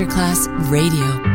Masterclass Radio.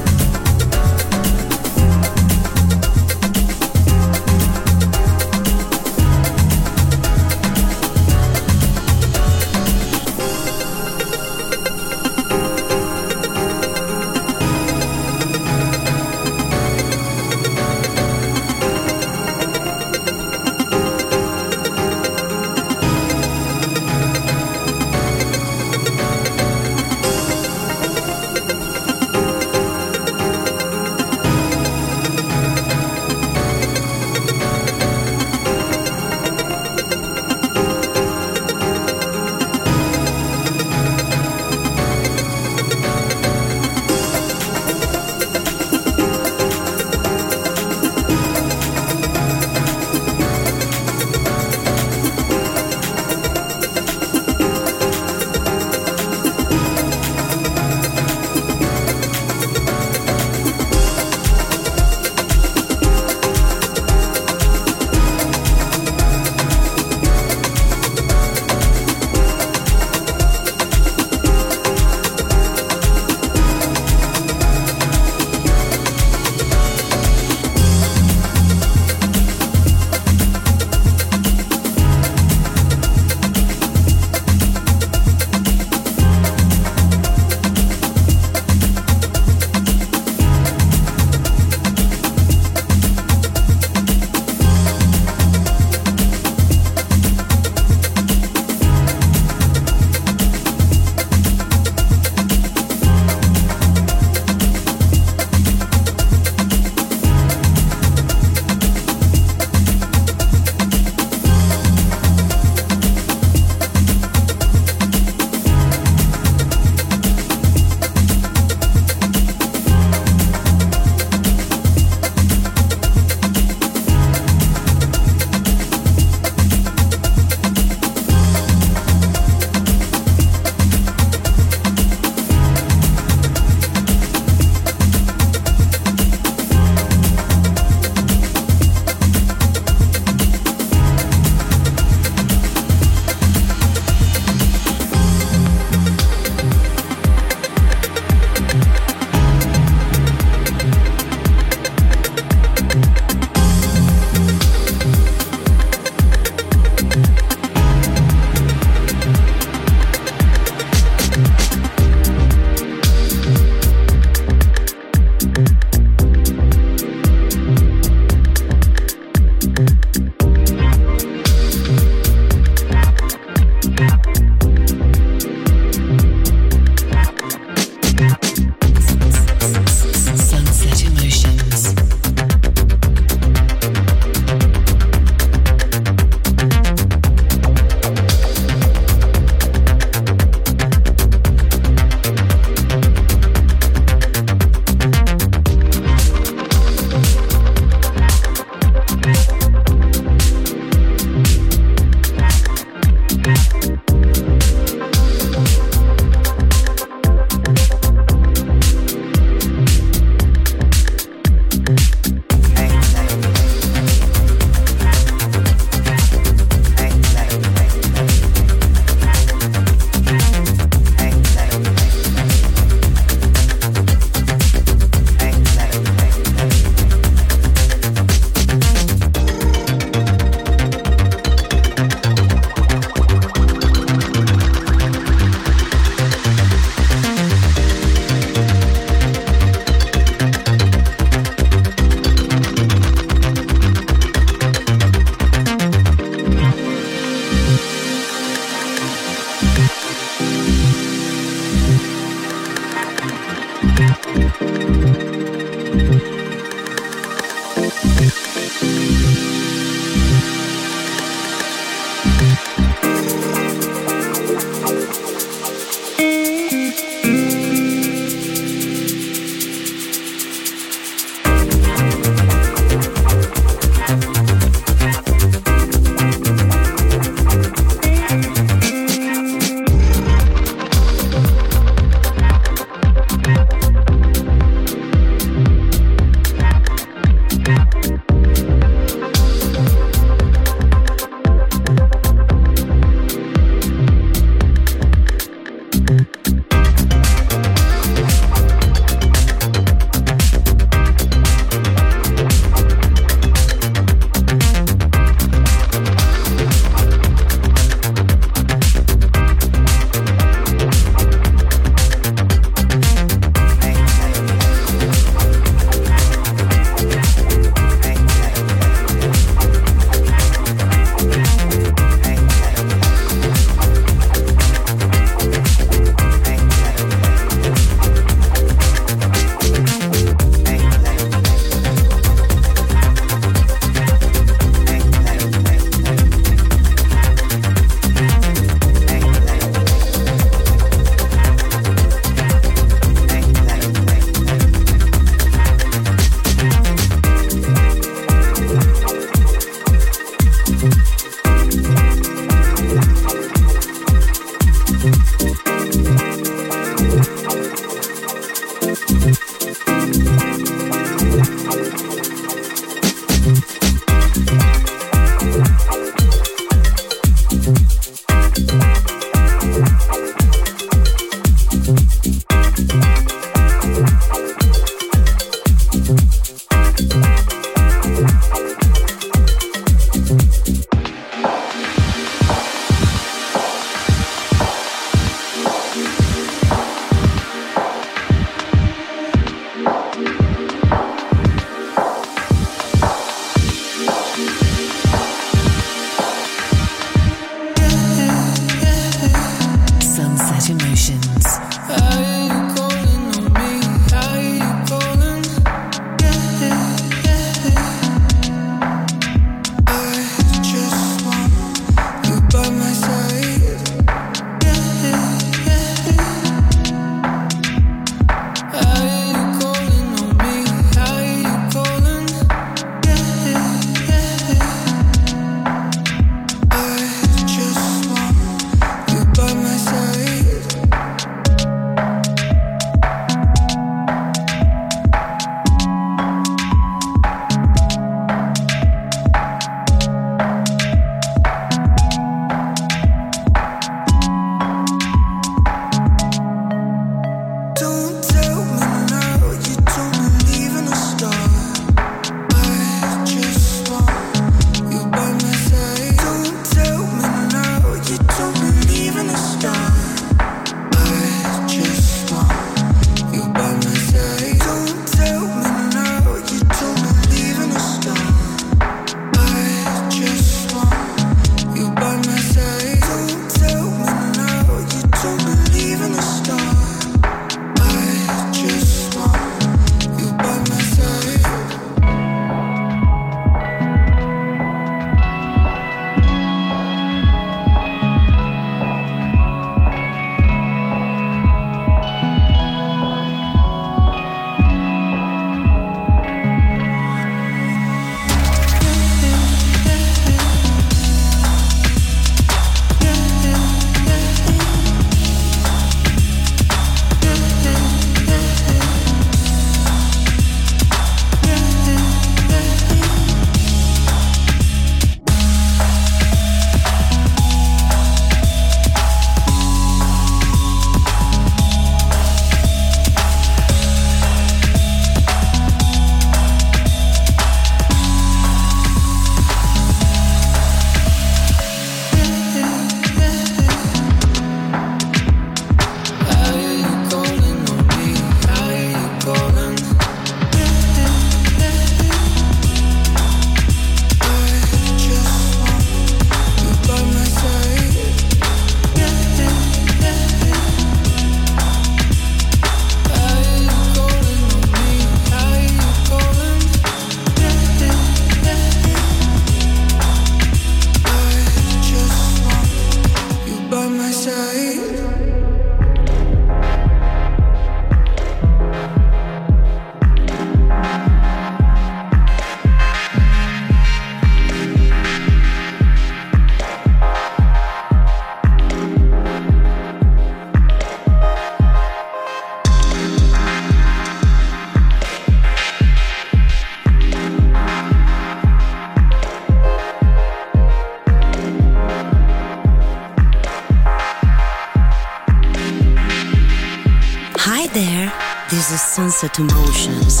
Sunset Emotions.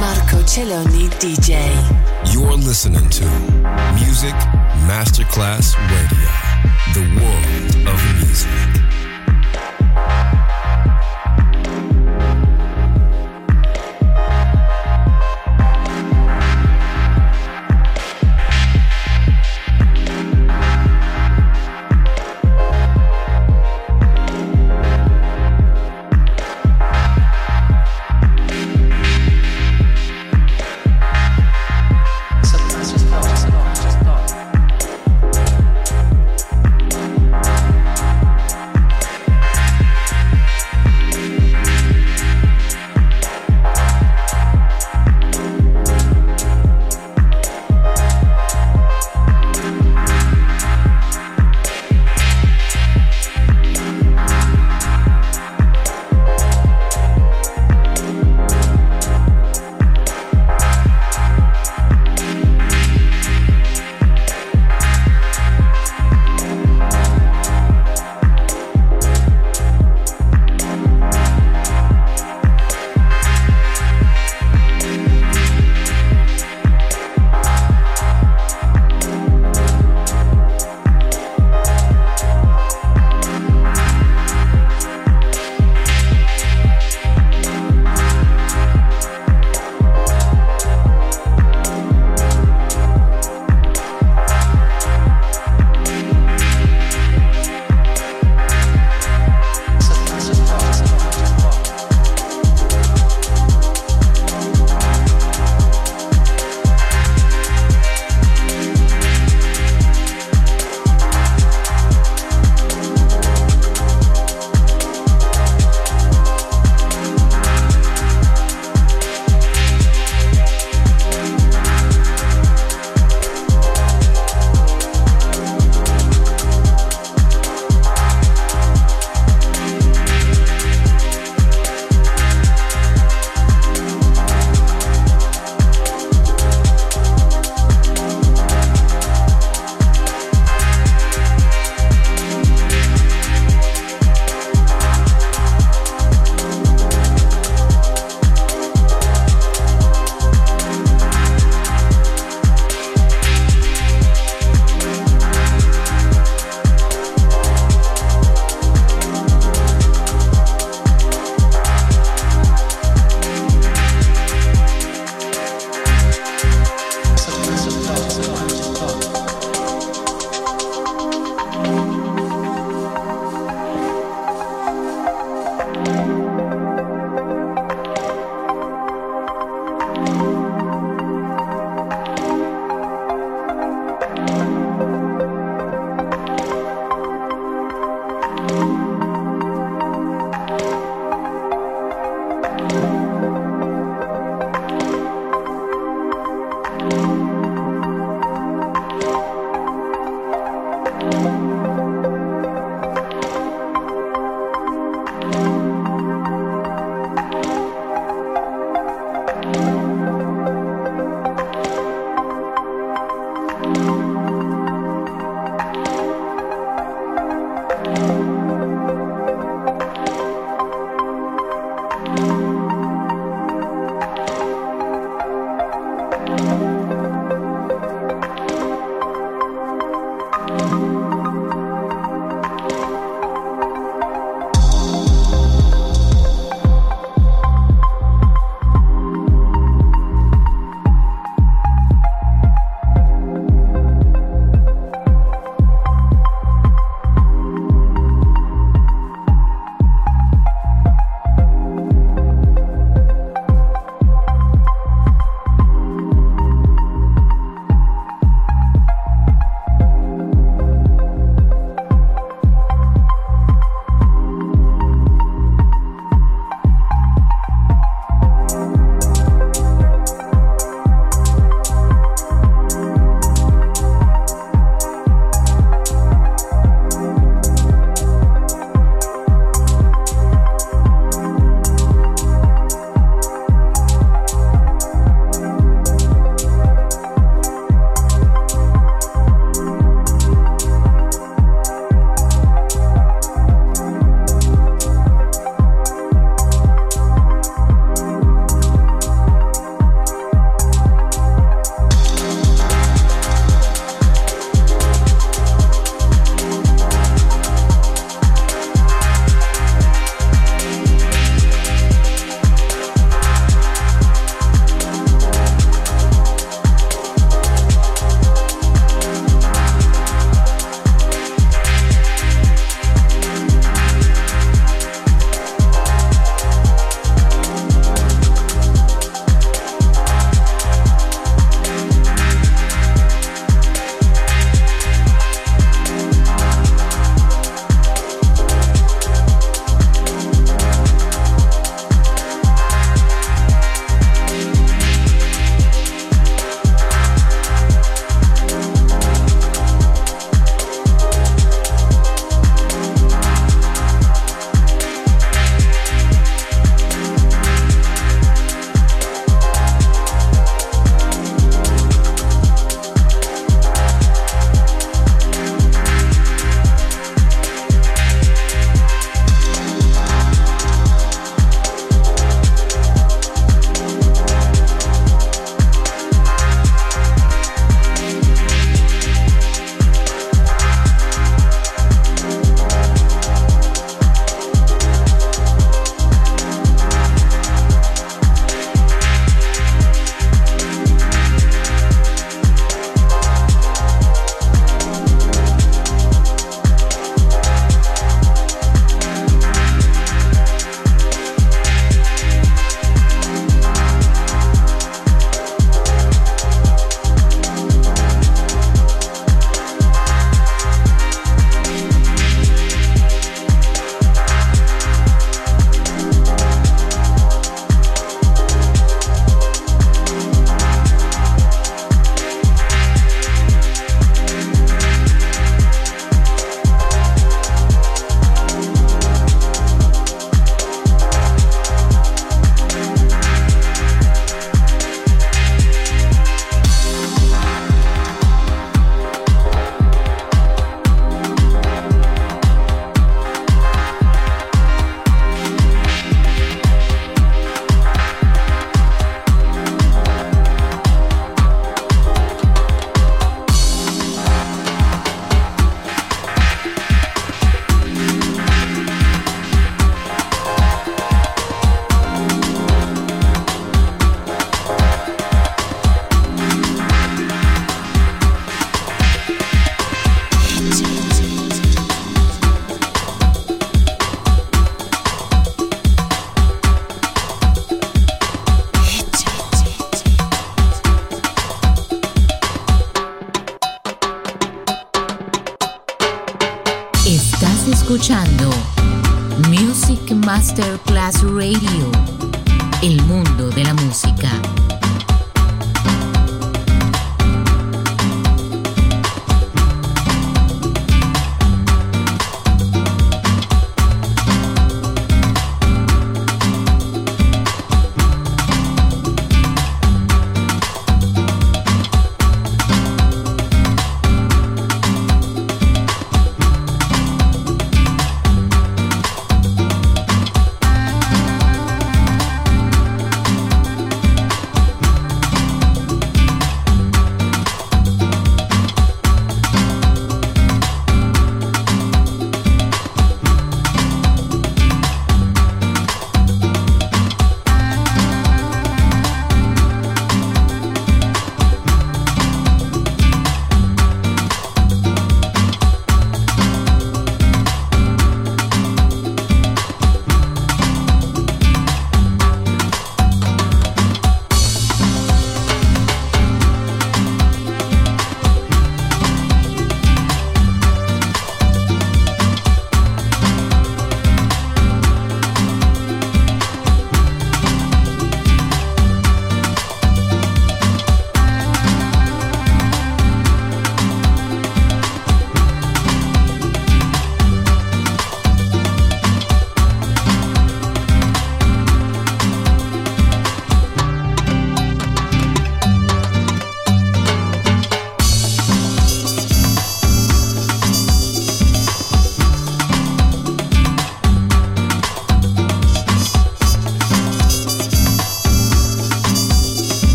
Marco Celloni DJ. You're listening to Music Masterclass Radio, the world of music.